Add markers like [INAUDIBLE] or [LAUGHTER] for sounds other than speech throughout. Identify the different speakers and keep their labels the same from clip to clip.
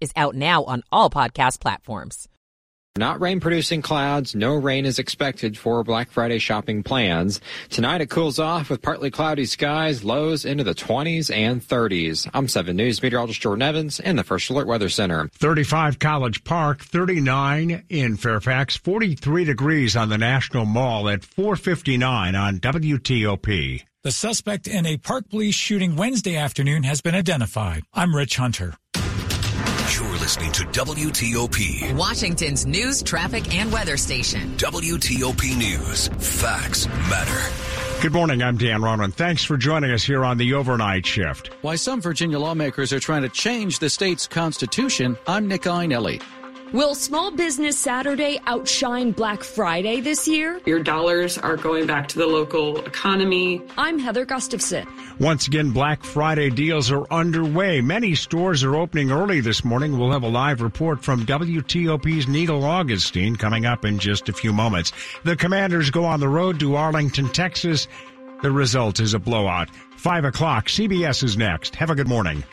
Speaker 1: is out now on all podcast platforms.
Speaker 2: Not rain producing clouds. No rain is expected for Black Friday shopping plans. Tonight it cools off with partly cloudy skies, lows into the 20s and 30s. I'm 7 News meteorologist Jordan Evans in the First Alert Weather Center.
Speaker 3: 35 College Park, 39 in Fairfax, 43 degrees on the National Mall at 459 on WTOP.
Speaker 4: The suspect in a Park Police shooting Wednesday afternoon has been identified. I'm Rich Hunter.
Speaker 5: You're listening to WTOP,
Speaker 1: Washington's news, traffic, and weather station.
Speaker 5: WTOP News. Facts matter.
Speaker 3: Good morning. I'm Dan Ronan. Thanks for joining us here on the overnight shift.
Speaker 6: Why some Virginia lawmakers are trying to change the state's constitution, I'm Nick Iannelli.
Speaker 7: Will Small Business Saturday outshine Black Friday this year?
Speaker 8: Your dollars are going back to the local economy.
Speaker 7: I'm Heather Gustafson.
Speaker 3: Once again, Black Friday deals are underway. Many stores are opening early this morning. We'll have a live report from WTOP's Neal Augenstein coming up in just a few moments. The commanders go on the road to Arlington, Texas. The result is a blowout. Five o'clock. CBS is next. Have a good morning.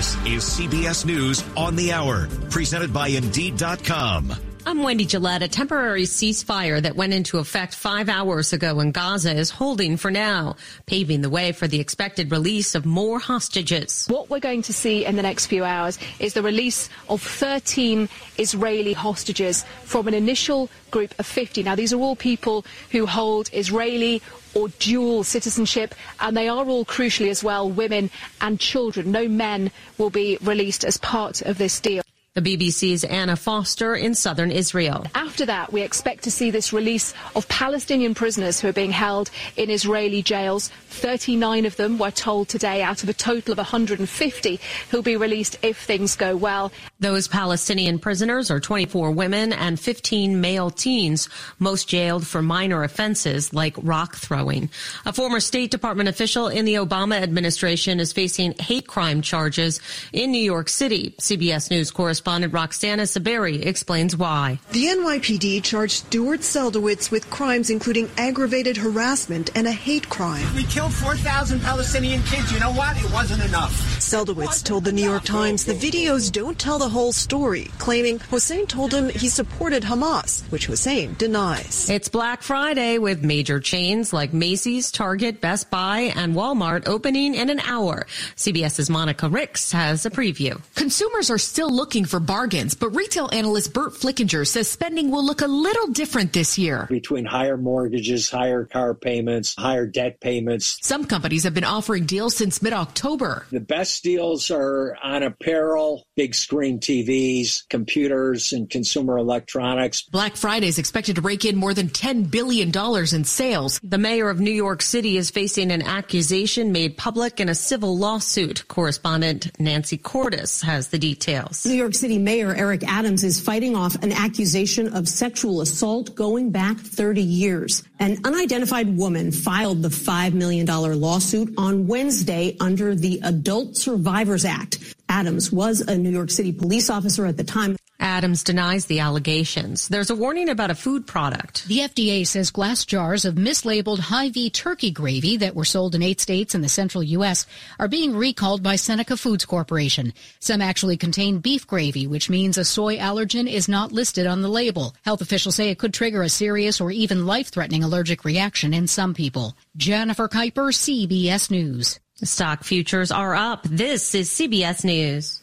Speaker 5: This is CBS News on the Hour, presented by Indeed.com.
Speaker 9: I'm Wendy Gillette. A temporary ceasefire that went into effect five hours ago in Gaza is holding for now, paving the way for the expected release of more hostages.
Speaker 10: What we're going to see in the next few hours is the release of 13 Israeli hostages from an initial group of 50. Now, these are all people who hold Israeli or dual citizenship, and they are all crucially as well women and children. No men will be released as part of this deal.
Speaker 9: The BBC's Anna Foster in southern Israel.
Speaker 10: After that, we expect to see this release of Palestinian prisoners who are being held in Israeli jails. 39 of them were told today out of a total of 150 who'll be released if things go well.
Speaker 9: Those Palestinian prisoners are 24 women and 15 male teens, most jailed for minor offenses like rock throwing. A former State Department official in the Obama administration is facing hate crime charges in New York City. CBS News correspondent correspondent Roxana Saberi explains why.
Speaker 11: The NYPD charged Stuart Seldowitz with crimes including aggravated harassment and a hate crime.
Speaker 12: We killed 4,000 Palestinian kids. You know what? It wasn't enough.
Speaker 11: Seldowitz told the New York Times the videos don't tell the whole story, claiming Hussein told him he supported Hamas, which Hussein denies.
Speaker 9: It's Black Friday with major chains like Macy's, Target, Best Buy, and Walmart opening in an hour. CBS's Monica Ricks has a preview.
Speaker 13: Consumers are still looking for bargains, but retail analyst Burt Flickinger says spending will look a little different this year.
Speaker 14: Between higher mortgages, higher car payments, higher debt payments.
Speaker 13: Some companies have been offering deals since mid October.
Speaker 14: The best deals are on apparel, big screen TVs, computers, and consumer electronics.
Speaker 13: Black Friday is expected to rake in more than $10 billion in sales.
Speaker 9: The mayor of New York City is facing an accusation made public in a civil lawsuit. Correspondent Nancy Cordes has the details.
Speaker 15: New York City Mayor Eric Adams is fighting off an accusation of sexual assault going back 30 years. An unidentified woman filed the $5 million lawsuit on Wednesday under the Adult Survivors Act. Adams was a New York City police officer at the time.
Speaker 9: Adams denies the allegations. There's a warning about a food product.
Speaker 16: The FDA says glass jars of mislabeled Hy-Vee turkey gravy that were sold in eight states in the central U.S. are being recalled by Seneca Foods Corporation. Some actually contain beef gravy, which means a soy allergen is not listed on the label. Health officials say it could trigger a serious or even life-threatening allergic reaction in some people. Jennifer Keiper, CBS News.
Speaker 9: Stock futures are up. This is CBS News.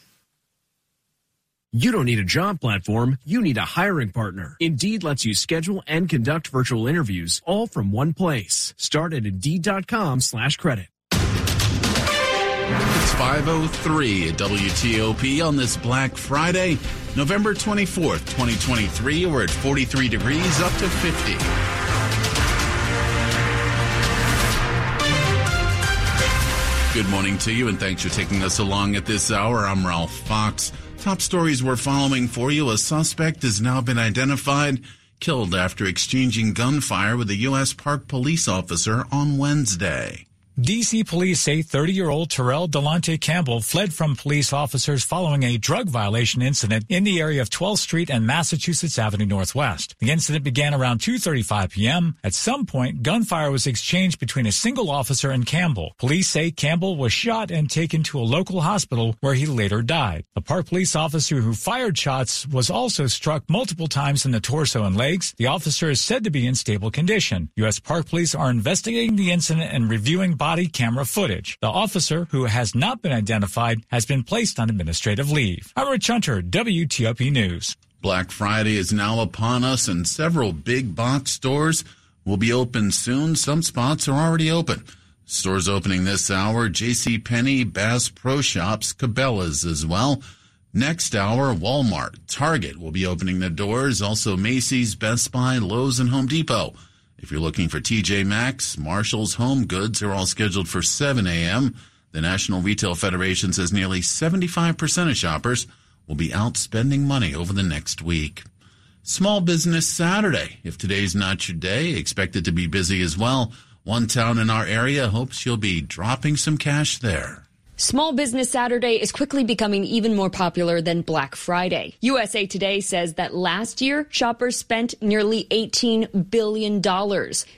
Speaker 17: You don't need a job platform, you need a hiring partner. Indeed lets you schedule and conduct virtual interviews all from one place. Start at Indeed.com slash credit.
Speaker 18: It's 503 at WTOP on this Black Friday, November 24th, 2023. We're at 43 degrees up to 50. Good morning to you, and thanks for taking us along at this hour. I'm Ralph Fox. Top stories we're following for you. A suspect has now been identified, killed after exchanging gunfire with a U.S. Park police officer on Wednesday.
Speaker 4: DC police say 30 year old Terrell Delonte Campbell fled from police officers following a drug violation incident in the area of 12th Street and Massachusetts Avenue Northwest. The incident began around 2.35 p.m. At some point, gunfire was exchanged between a single officer and Campbell. Police say Campbell was shot and taken to a local hospital where he later died. The park police officer who fired shots was also struck multiple times in the torso and legs. The officer is said to be in stable condition. U.S. Park Police are investigating the incident and reviewing body camera footage. The officer, who has not been identified, has been placed on administrative leave. I'm Rich Hunter, WTOP News.
Speaker 18: Black Friday is now upon us, and several big box stores will be open soon. Some spots are already open. Stores opening this hour, J.C. Penney, Bass Pro Shops, Cabela's as well. Next hour, Walmart, Target will be opening their doors. Also Macy's, Best Buy, Lowe's, and Home Depot. If you're looking for TJ Maxx, Marshall's Home Goods are all scheduled for 7 a.m. The National Retail Federation says nearly 75% of shoppers will be out spending money over the next week. Small Business Saturday. If today's not your day, expect it to be busy as well. One town in our area hopes you'll be dropping some cash there.
Speaker 19: Small Business Saturday is quickly becoming even more popular than Black Friday. USA Today says that last year, shoppers spent nearly $18 billion.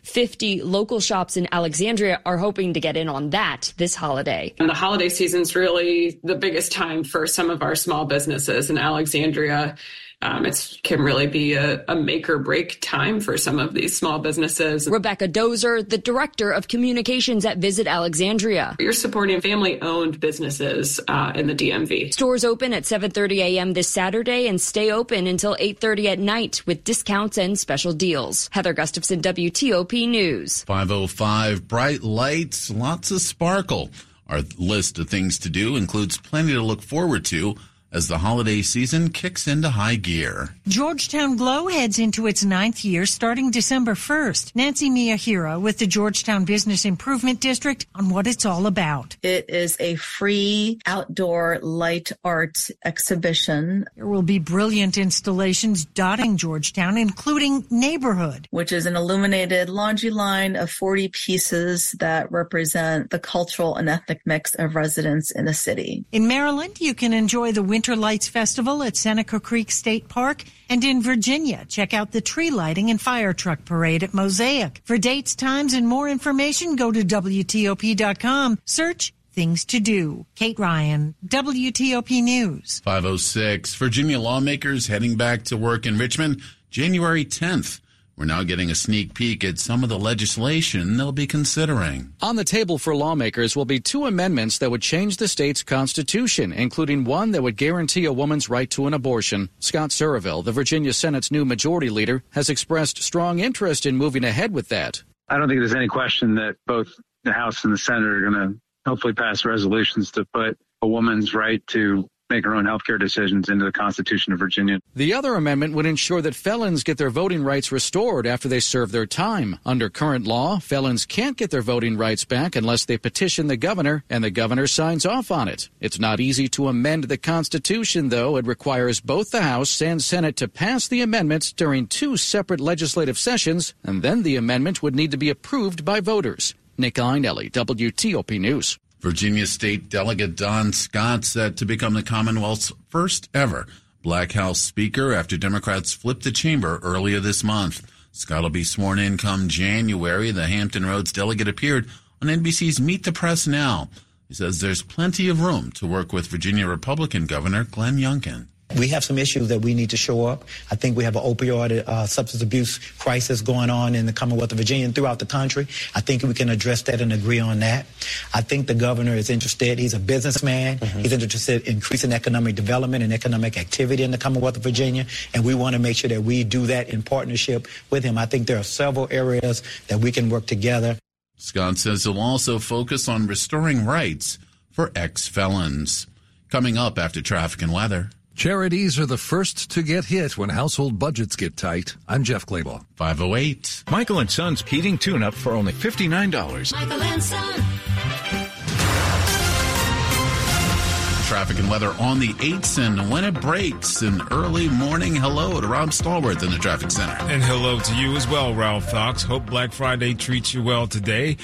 Speaker 19: 50 local shops in Alexandria are hoping to get in on that this holiday.
Speaker 8: And the holiday season's really the biggest time for some of our small businesses in Alexandria. Um, it can really be a, a, make or break time for some of these small businesses.
Speaker 19: Rebecca Dozer, the director of communications at Visit Alexandria.
Speaker 8: You're supporting family-owned businesses uh, in the DMV.
Speaker 19: Stores open at 7:30 a.m. this Saturday and stay open until 8:30 at night with discounts and special deals. Heather Gustafson, WTOP News.
Speaker 18: 505 bright lights, lots of sparkle. Our list of things to do includes plenty to look forward to as the holiday season kicks into high gear.
Speaker 20: Georgetown Glow heads into its ninth year starting December 1st. Nancy Miyahira with the Georgetown Business Improvement District on what it's all about.
Speaker 21: It is a free outdoor light art exhibition.
Speaker 20: There will be brilliant installations dotting Georgetown, including Neighborhood,
Speaker 21: which is an illuminated laundry line of 40 pieces that represent the cultural and ethnic mix of residents in the city.
Speaker 20: In Maryland, you can enjoy the Winter Lights Festival at Seneca Creek State Park. And in Virginia, check out the tree lighting and fire truck parade at Mosaic. For dates, times, and more information, go to WTOP.com. Search things to do. Kate Ryan, WTOP News.
Speaker 18: 506. Virginia lawmakers heading back to work in Richmond January 10th. We're now getting a sneak peek at some of the legislation they'll be considering.
Speaker 6: On the table for lawmakers will be two amendments that would change the state's constitution, including one that would guarantee a woman's right to an abortion. Scott Surovell, the Virginia Senate's new majority leader, has expressed strong interest in moving ahead with that.
Speaker 22: I don't think there's any question that both the House and the Senate are going to hopefully pass resolutions to put a woman's right to make her own healthcare decisions into the Constitution of Virginia.
Speaker 6: The other amendment would ensure that felons get their voting rights restored after they serve their time. Under current law, felons can't get their voting rights back unless they petition the governor and the governor signs off on it. It's not easy to amend the Constitution, though. It requires both the House and Senate to pass the amendment during two separate legislative sessions, and then the amendment would need to be approved by voters. Nick Iannelli, WTOP News.
Speaker 18: Virginia State Delegate Don Scott set to become the Commonwealth's first ever Black House Speaker after Democrats flipped the chamber earlier this month. Scott will be sworn in come January. The Hampton Roads delegate appeared on NBC's Meet the Press Now. He says there's plenty of room to work with Virginia Republican Governor Glenn Youngkin.
Speaker 23: We have some issues that we need to show up. I think we have an opioid uh, substance abuse crisis going on in the Commonwealth of Virginia and throughout the country. I think we can address that and agree on that. I think the governor is interested. He's a businessman. Mm-hmm. He's interested in increasing economic development and economic activity in the Commonwealth of Virginia. And we want to make sure that we do that in partnership with him. I think there are several areas that we can work together.
Speaker 18: Scott says he'll also focus on restoring rights for ex-felons. Coming up after traffic and weather.
Speaker 5: Charities are the first to get hit when household budgets get tight. I'm Jeff Clabaugh.
Speaker 18: 508.
Speaker 24: Michael and Son's heating tune up for only $59.
Speaker 25: Michael and Son.
Speaker 18: traffic and weather on the 8s and when it breaks. An early morning hello to Rob Stallworth in the traffic center.
Speaker 26: And hello to you as well, Ralph Fox. Hope Black Friday treats you well today.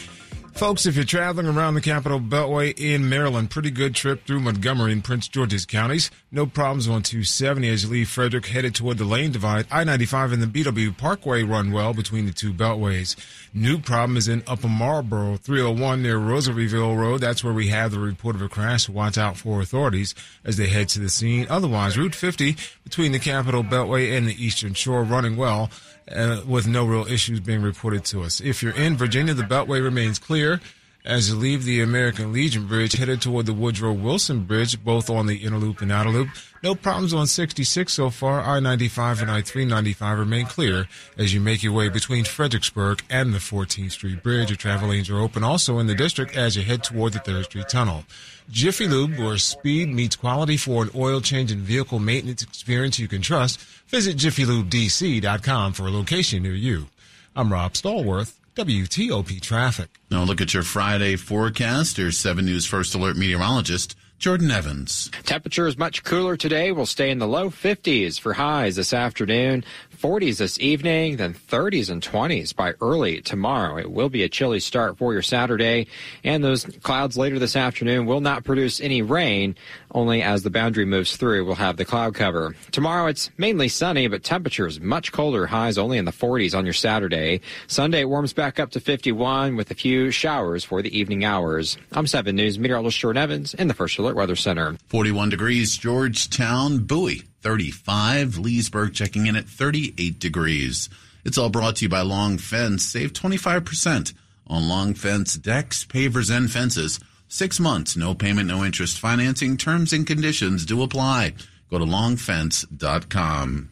Speaker 26: Folks, if you're traveling around the Capital Beltway in Maryland, pretty good trip through Montgomery and Prince George's counties. No problems on 270 as you leave Frederick headed toward the lane divide. I-95 and the BW Parkway run well between the two beltways. New problem is in Upper Marlboro, 301 near Rosaryville Road. That's where we have the report of a crash. Watch out for authorities as they head to the scene. Otherwise, Route 50 between the Capital Beltway and the Eastern Shore running well uh, with no real issues being reported to us. If you're in Virginia, the Beltway remains clear as you leave the American Legion Bridge, headed toward the Woodrow Wilson Bridge, both on the inner loop and outer loop. No problems on 66 so far. I-95 and I-395 remain clear as you make your way between Fredericksburg and the 14th Street Bridge. Your travel lanes are open also in the district as you head toward the 3rd Street Tunnel. Jiffy Lube, where speed meets quality for an oil change and vehicle maintenance experience you can trust. Visit JiffyLubeDC.com for a location near you. I'm Rob Stallworth. WTOP traffic.
Speaker 18: Now look at your Friday forecast. Here's 7 News First Alert meteorologist Jordan Evans.
Speaker 2: Temperature is much cooler today. We'll stay in the low 50s for highs this afternoon. 40s this evening, then 30s and 20s by early tomorrow. It will be a chilly start for your Saturday, and those clouds later this afternoon will not produce any rain. Only as the boundary moves through, we'll have the cloud cover. Tomorrow, it's mainly sunny, but temperatures much colder, highs only in the 40s on your Saturday. Sunday, it warms back up to 51 with a few showers for the evening hours. I'm 7 News meteorologist Jordan Evans in the First Weather Center.
Speaker 18: 41 degrees, Georgetown, Bowie. 35. Leesburg checking in at 38 degrees. It's all brought to you by Long Fence. Save 25% on Long Fence decks, pavers, and fences. Six months, no payment, no interest financing. Terms and conditions do apply. Go to longfence.com.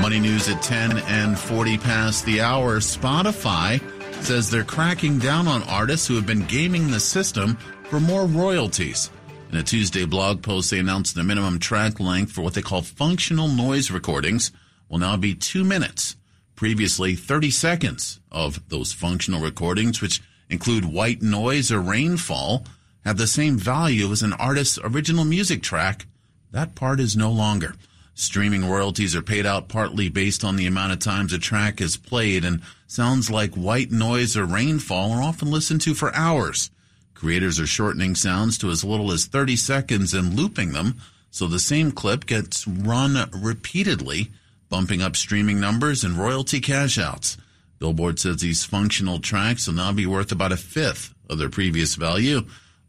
Speaker 18: Money news at 10 and 40 past the hour. Spotify says they're cracking down on artists who have been gaming the system for more royalties. In a Tuesday blog post, they announced the minimum track length for what they call functional noise recordings will now be two minutes. Previously, 30 seconds of those functional recordings, which include white noise or rainfall, have the same value as an artist's original music track. That part is no longer. Streaming royalties are paid out partly based on the amount of times a track is played, and sounds like white noise or rainfall are often listened to for hours. Creators are shortening sounds to as little as 30 seconds and looping them, so the same clip gets run repeatedly, bumping up streaming numbers and royalty cash outs. Billboard says these functional tracks will now be worth about a fifth of their previous value.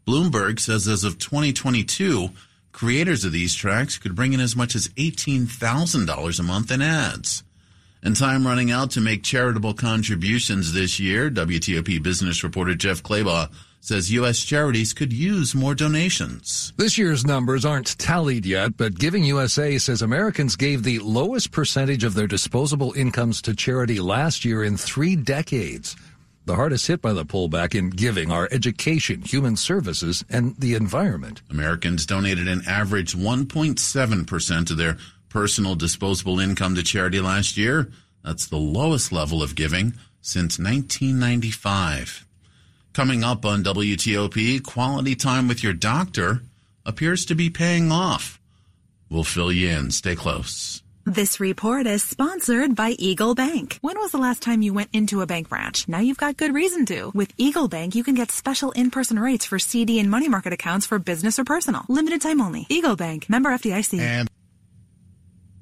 Speaker 18: Bloomberg says as of 2022, creators of these tracks could bring in as much as $18,000 a month in ads. And time running out to make charitable contributions this year. WTOP business reporter Jeff Clabaugh says U.S. charities could use more donations.
Speaker 5: This year's numbers aren't tallied yet, but Giving USA says Americans gave the lowest percentage of their disposable incomes to charity last year in three decades. The hardest hit by the pullback in giving are education, human services, and the environment.
Speaker 18: Americans donated an average 1.7% of their personal disposable income to charity last year. That's the lowest level of giving since 1995. Coming up on WTOP, quality time with your doctor appears to be paying off. We'll fill you in. Stay close.
Speaker 27: This report is sponsored by Eagle Bank. When was the last time you went into a bank branch? Now you've got good reason to. With Eagle Bank, you can get special in-person rates for CD and money market accounts for business or personal. Limited time only. Eagle Bank. Member FDIC.
Speaker 28: And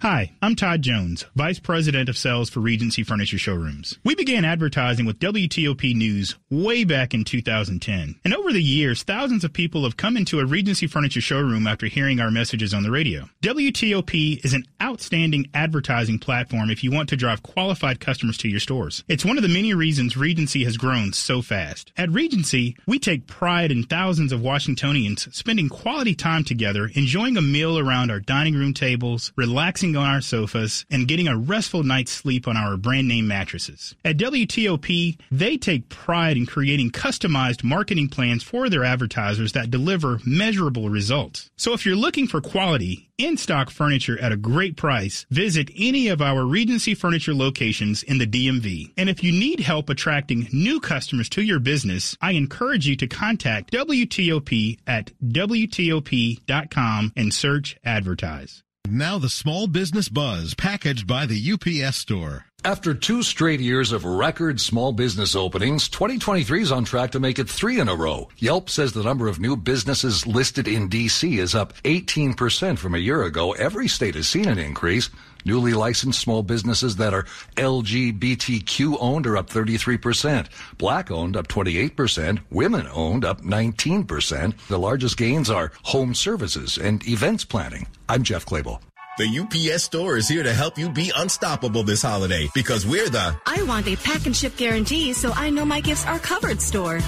Speaker 28: Hi, I'm Todd Jones, Vice President of Sales for Regency Furniture Showrooms. We began advertising with WTOP News way back in 2010. And over the years, thousands of people have come into a Regency Furniture showroom after hearing our messages on the radio. WTOP is an outstanding advertising platform if you want to drive qualified customers to your stores. It's one of the many reasons Regency has grown so fast. At Regency, we take pride in thousands of Washingtonians spending quality time together, enjoying a meal around our dining room tables, relaxing relaxing on our sofas, and getting a restful night's sleep on our brand name mattresses. At WTOP, they take pride in creating customized marketing plans for their advertisers that deliver measurable results. So if you're looking for quality, in stock furniture at a great price, visit any of our Regency Furniture locations in the DMV. And if you need help attracting new customers to your business, I encourage you to contact WTOP at WTOP.com and search advertise.
Speaker 29: Now the small business buzz packaged by the UPS store.
Speaker 5: After two straight years of record small business openings, 2023 is on track to make it three in a row. Yelp says the number of new businesses listed in DC is up 18% from a year ago. Every state has seen an increase. Newly licensed small businesses that are LGBTQ owned are up 33%. Black owned up 28%. Women owned up 19%. The largest gains are home services and events planning. I'm Jeff Clabaugh.
Speaker 30: The UPS store is here to help you be unstoppable this holiday because we're the
Speaker 31: I want a pack and ship guarantee so I know my gifts are covered store.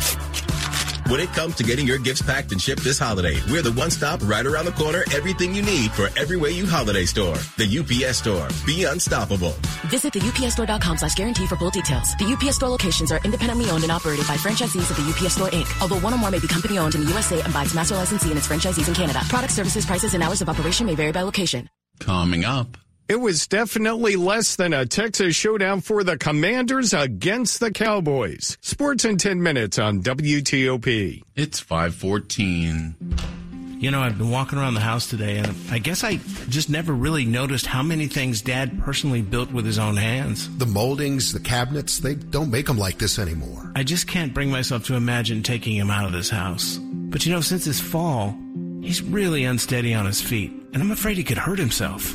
Speaker 30: When it comes to getting your gifts packed and shipped this holiday, we're the one stop right around the corner, everything you need for every way you holiday store. The UPS store. Be unstoppable.
Speaker 31: Visit the upsstore.com slash guarantee for full details. The UPS store locations are independently owned and operated by franchisees of the UPS store Inc. Although one or more may be company owned in the USA and by its master licensee and its franchisees in Canada. Product services, prices, and hours of operation may vary by location.
Speaker 18: Coming up.
Speaker 32: It was definitely less than a Texas showdown for the Commanders against the Cowboys. Sports in 10 minutes on WTOP.
Speaker 18: It's 514.
Speaker 33: You know, I've been walking around the house today and I guess I just never really noticed how many things dad personally built with his own hands.
Speaker 24: The moldings, the cabinets, they don't make them like this anymore.
Speaker 33: I just can't bring myself to imagine taking him out of this house. But you know, since this fall, he's really unsteady on his feet and I'm afraid he could hurt himself.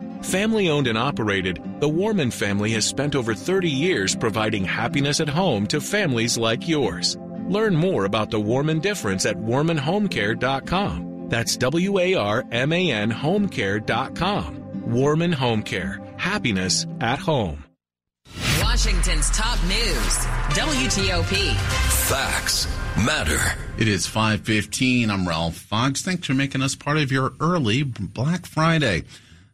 Speaker 25: Family owned and operated, the Warman family has spent over 30 years providing happiness at home to families like yours. Learn more about the Warman difference at warmanhomecare.com. That's W A R M A N homecare.com. Warman Home Care. Happiness at home.
Speaker 34: Washington's top news. WTOP.
Speaker 18: Facts matter. It is 515. I'm Ralph Fox. Thanks for making us part of your early Black Friday.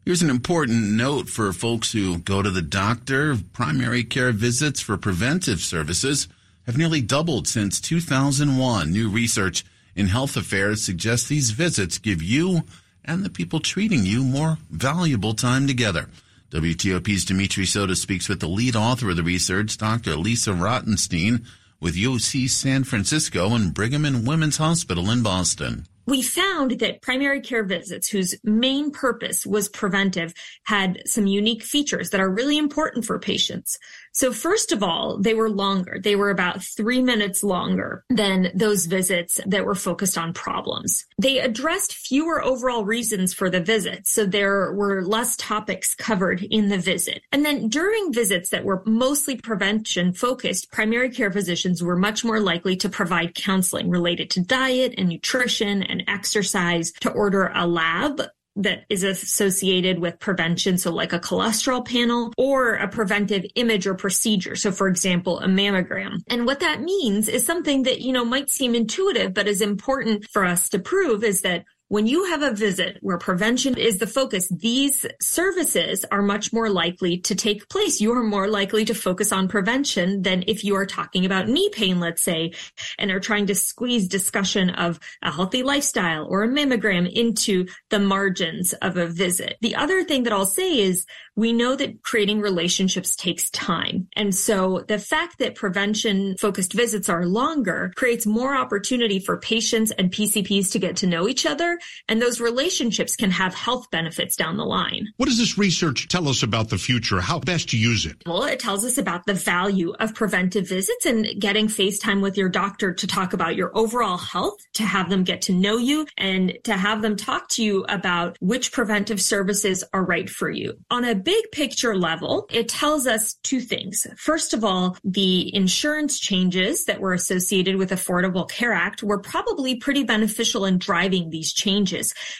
Speaker 18: Here's an important note for folks who go to the doctor. Primary care visits for preventive services have nearly doubled since 2001. New research in health affairs suggests these visits give you and the people treating you more valuable time together. WTOP's Dimitri Soto speaks with the lead author of the research, Dr. Lisa Rotenstein, with UC San Francisco and Brigham and Women's Hospital in Boston
Speaker 7: we found that primary care visits, whose main purpose was preventive, had some unique features that are really important for patients. So first of all, they were longer. They were about three minutes longer than those visits that were focused on problems. They addressed fewer overall reasons for the visit. So there were less topics covered in the visit. And then during visits that were mostly prevention focused, primary care physicians were much more likely to provide counseling related to diet and nutrition and exercise, to order a lab that is associated with prevention. So like a cholesterol panel or a preventive image or procedure. So for example, a mammogram. And what that means is something that, you know, might seem intuitive, but is important for us to prove is that when you have a visit where prevention is the focus, these services are much more likely to take place. You are more likely to focus on prevention than if you are talking about knee pain, let's say, and are trying to squeeze discussion of a healthy lifestyle or a mammogram into the margins of a visit. The other thing that I'll say is we know that creating relationships takes time. And so the fact that prevention focused visits are longer creates more opportunity for patients and PCPs to get to know each other together, and those relationships can have health benefits down the line.
Speaker 35: What does this research tell us about the future? How best to use it?
Speaker 7: Well, it tells us about the value of preventive visits and getting FaceTime with your doctor to talk about your overall health, to have them get to know you, and to have them talk to you about which preventive services are right for you. On a big picture level, it tells us two things. First of all, the insurance changes that were associated with Affordable Care Act were probably pretty beneficial in driving these changes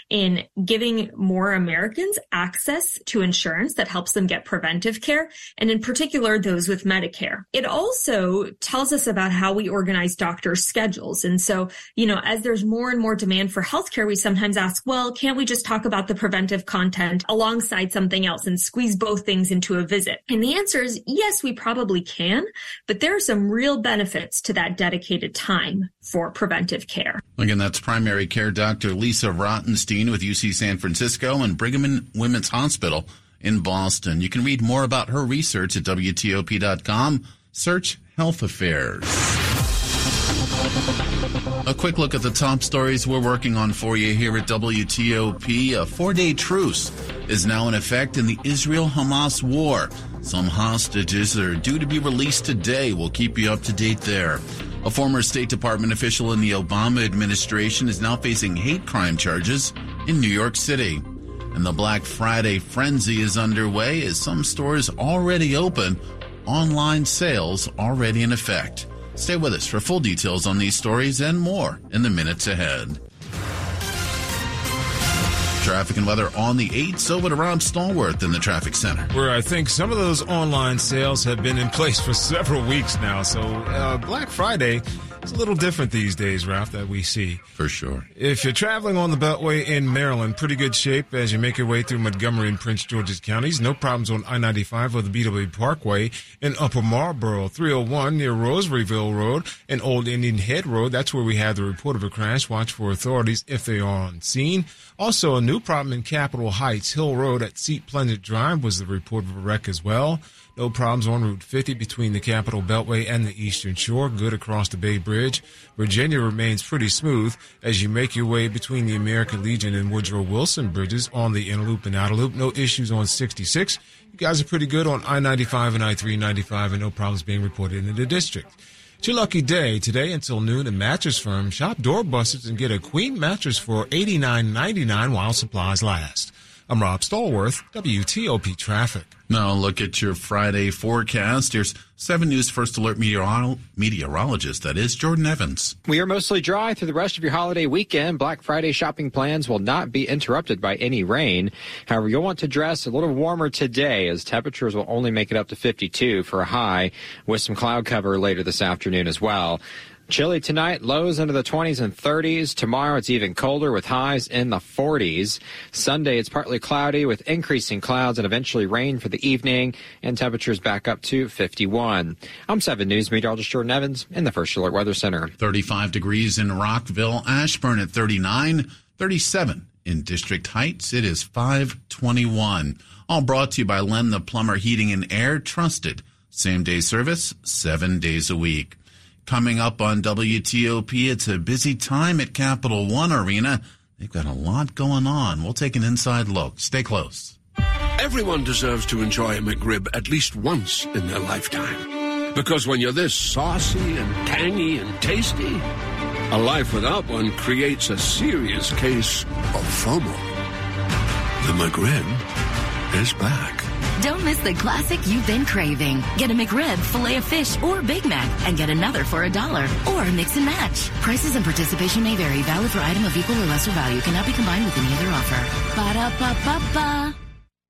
Speaker 7: in giving more Americans access to insurance that helps them get preventive care, and in particular, those with Medicare. It also tells us about how we organize doctors' schedules. And so, you know, as there's more and more demand for healthcare, we sometimes ask, well, can't we just talk about the preventive content alongside something else and squeeze both things into a visit? And the answer is yes, we probably can, but there are some real benefits to that dedicated time for preventive care.
Speaker 18: Again, that's primary care doctor Lisa Rotenstein with UC San Francisco and Brigham and Women's Hospital in Boston. You can read more about her research at WTOP.com. Search Health Affairs. A quick look at the top stories we're working on for you here at WTOP. A four day truce is now in effect in the Israel Hamas war. Some hostages are due to be released today. We'll keep you up to date there. A former State Department official in the Obama administration is now facing hate crime charges in New York City. And the Black Friday frenzy is underway as some stores already open, online sales already in effect. Stay with us for full details on these stories and more in the minutes ahead. Traffic and weather on the 8th. Over to Rob Stallworth in the traffic center.
Speaker 26: Where I think some of those online sales have been in place for several weeks now. So uh, Black Friday it's a little different these days, Ralph, that we see.
Speaker 18: For sure.
Speaker 26: If you're traveling on the Beltway in Maryland, pretty good shape as you make your way through Montgomery and Prince George's counties. No problems on I-95 or the BW Parkway in Upper Marlboro, 301 near Rosaryville Road and Old Indian Head Road. That's where we have the report of a crash. Watch for authorities if they are on scene. Also, a new problem in Capitol Heights, Hill Road at Seat Pleasant Drive was the report of a wreck as well. No problems on Route 50 between the Capital Beltway and the Eastern Shore. Good across the Bay Bridge. Virginia remains pretty smooth as you make your way between the American Legion and Woodrow Wilson bridges on the inner loop and outer loop. No issues on 66. You guys are pretty good on I-95 and I-395 and no problems being reported in the district. It's your lucky day today until noon at Mattress Firm. Shop doorbusters and get a queen mattress for $89.99 while supplies last. I'm Rob Stallworth, WTOP Traffic.
Speaker 18: Now look at your Friday forecast. Here's 7 News First Alert meteorolo- meteorologist, that is Jordan Evans.
Speaker 2: We are mostly dry through the rest of your holiday weekend. Black Friday shopping plans will not be interrupted by any rain. However, you'll want to dress a little warmer today as temperatures will only make it up to 52 for a high with some cloud cover later this afternoon as well. Chilly tonight, lows into the 20s and 30s. Tomorrow it's even colder with highs in the 40s. Sunday it's partly cloudy with increasing clouds and eventually rain for the evening and temperatures back up to 51. I'm 7 News meteorologist Jordan Evans in the First Alert Weather Center.
Speaker 18: 35 degrees in Rockville, Ashburn at 39, 37 in District Heights. It is 521. All brought to you by Len the Plumber Heating and Air, trusted. Same day service, seven days a week. Coming up on WTOP, it's a busy time at Capital One Arena. They've got a lot going on. We'll take an inside look. Stay close.
Speaker 36: Everyone deserves to enjoy a McRib at least once in their lifetime. Because when you're this saucy and tangy and tasty, a life without one creates a serious case of FOMO. The McRib is back.
Speaker 31: Don't miss the classic you've been craving. Get a McRib, filet of fish, or Big Mac, and get another for a dollar. Or mix and match. Prices and participation may vary. Valid for item of equal or lesser value. Cannot be combined with any other offer. Ba da ba ba ba.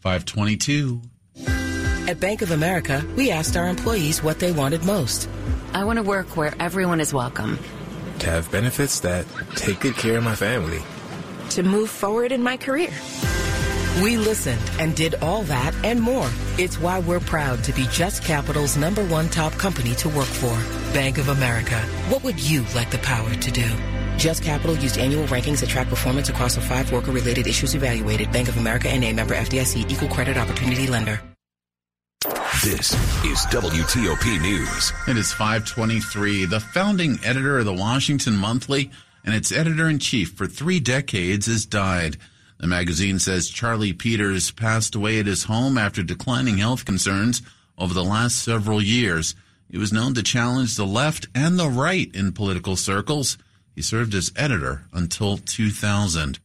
Speaker 18: 522.
Speaker 37: At Bank of America, we asked our employees what they wanted most.
Speaker 38: I want to work where everyone is welcome.
Speaker 39: To have benefits that take good care of my family
Speaker 37: to move forward in my career. We listened and did all that and more. It's why we're proud to be Just Capital's number one top company to work for. Bank of America. What would you like the power to do? Just Capital used annual rankings that track performance across the five worker-related issues evaluated. Bank of America and a member FDIC equal credit opportunity lender.
Speaker 40: This is WTOP News.
Speaker 18: It is 523. The founding editor of the Washington Monthly and its editor-in-chief for three decades has died. The magazine says Charlie Peters passed away at his home after declining health concerns over the last several years. He was known to challenge the left and the right in political circles. He served as editor until 2000.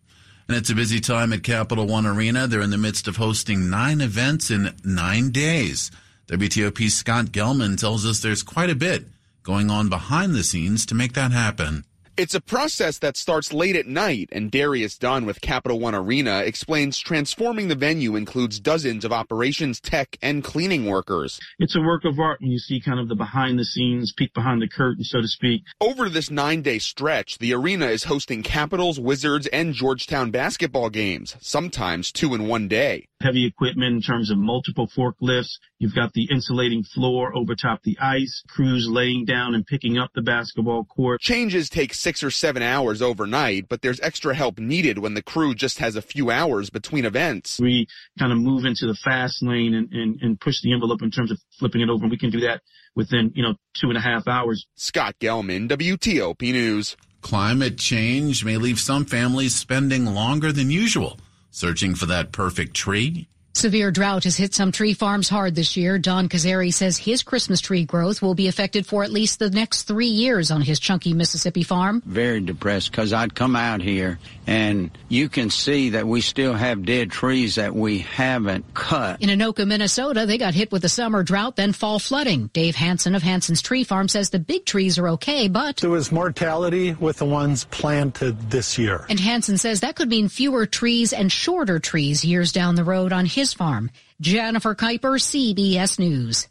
Speaker 18: And it's a busy time at Capital One Arena. They're in the midst of hosting nine events in nine days. WTOP's Scott Gelman tells us there's quite a bit going on behind the scenes to make that happen.
Speaker 38: It's a process that starts late at night, and Darius Dunn with Capital One Arena explains transforming the venue includes dozens of operations, tech, and cleaning workers.
Speaker 39: It's a work of art, and you see kind of the behind the scenes, peek behind the curtain, so to speak.
Speaker 38: Over this nine day stretch, the arena is hosting Capitals, Wizards, and Georgetown basketball games, sometimes two in one day
Speaker 39: heavy equipment in terms of multiple forklifts. You've got the insulating floor over top the ice, crews laying down and picking up the basketball court.
Speaker 38: Changes take six or seven hours overnight, but there's extra help needed when the crew just has a few hours between events.
Speaker 39: We kind of move into the fast lane and, and, and push the envelope in terms of flipping it over, and we can do that within, you know, two and a half hours.
Speaker 38: Scott Gelman, WTOP News.
Speaker 18: Climate change may leave some families spending longer than usual Searching for that perfect tree?
Speaker 16: Severe drought has hit some tree farms hard this year. Don Kazari says his Christmas tree growth will be affected for at least the next three years on his Chunky Mississippi farm.
Speaker 41: Very depressed because I'd come out here and you can see that we still have dead trees that we haven't cut.
Speaker 16: In Anoka, Minnesota, they got hit with a summer drought, then fall flooding. Dave Hanson of Hanson's Tree Farm says the big trees are okay, but
Speaker 42: there was mortality with the ones planted this year.
Speaker 16: And Hanson says that could mean fewer trees and shorter trees years down the road on his farm. Jennifer Keiper, CBS News.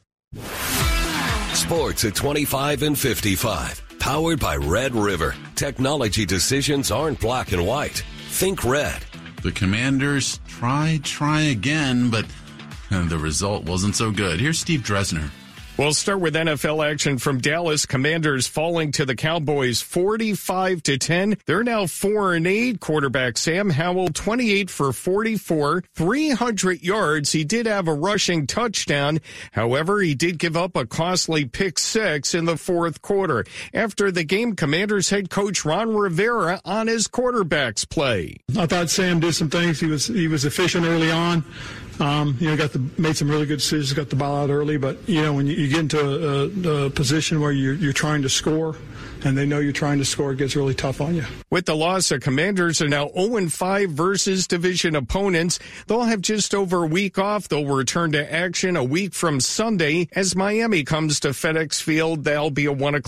Speaker 40: Sports at 25 and 55. Powered by Red River. Technology decisions aren't black and white. Think red.
Speaker 18: The Commanders try, try again, but [LAUGHS] the result wasn't so good. Here's Steve Dresner.
Speaker 32: We'll start with NFL action from Dallas. Commanders falling to the Cowboys 45 to 10. They're now 4 and 8. Quarterback Sam Howell 28 for 44, 300 yards. He did have a rushing touchdown. However, he did give up a costly pick six in the fourth quarter. After the game, Commanders head coach Ron Rivera on his quarterback's play.
Speaker 42: I thought Sam did some things. He was he was efficient early on. Um, you know, got the made some really good decisions, got the ball out early. But you know, when you, you get into a, a, a position where you're, you're trying to score, and they know you're trying to score, it gets really tough on you.
Speaker 32: With the loss, the Commanders are now 0 5 versus division opponents. They'll have just over a week off. They'll return to action a week from Sunday as Miami comes to FedEx Field. They'll be a one o'clock.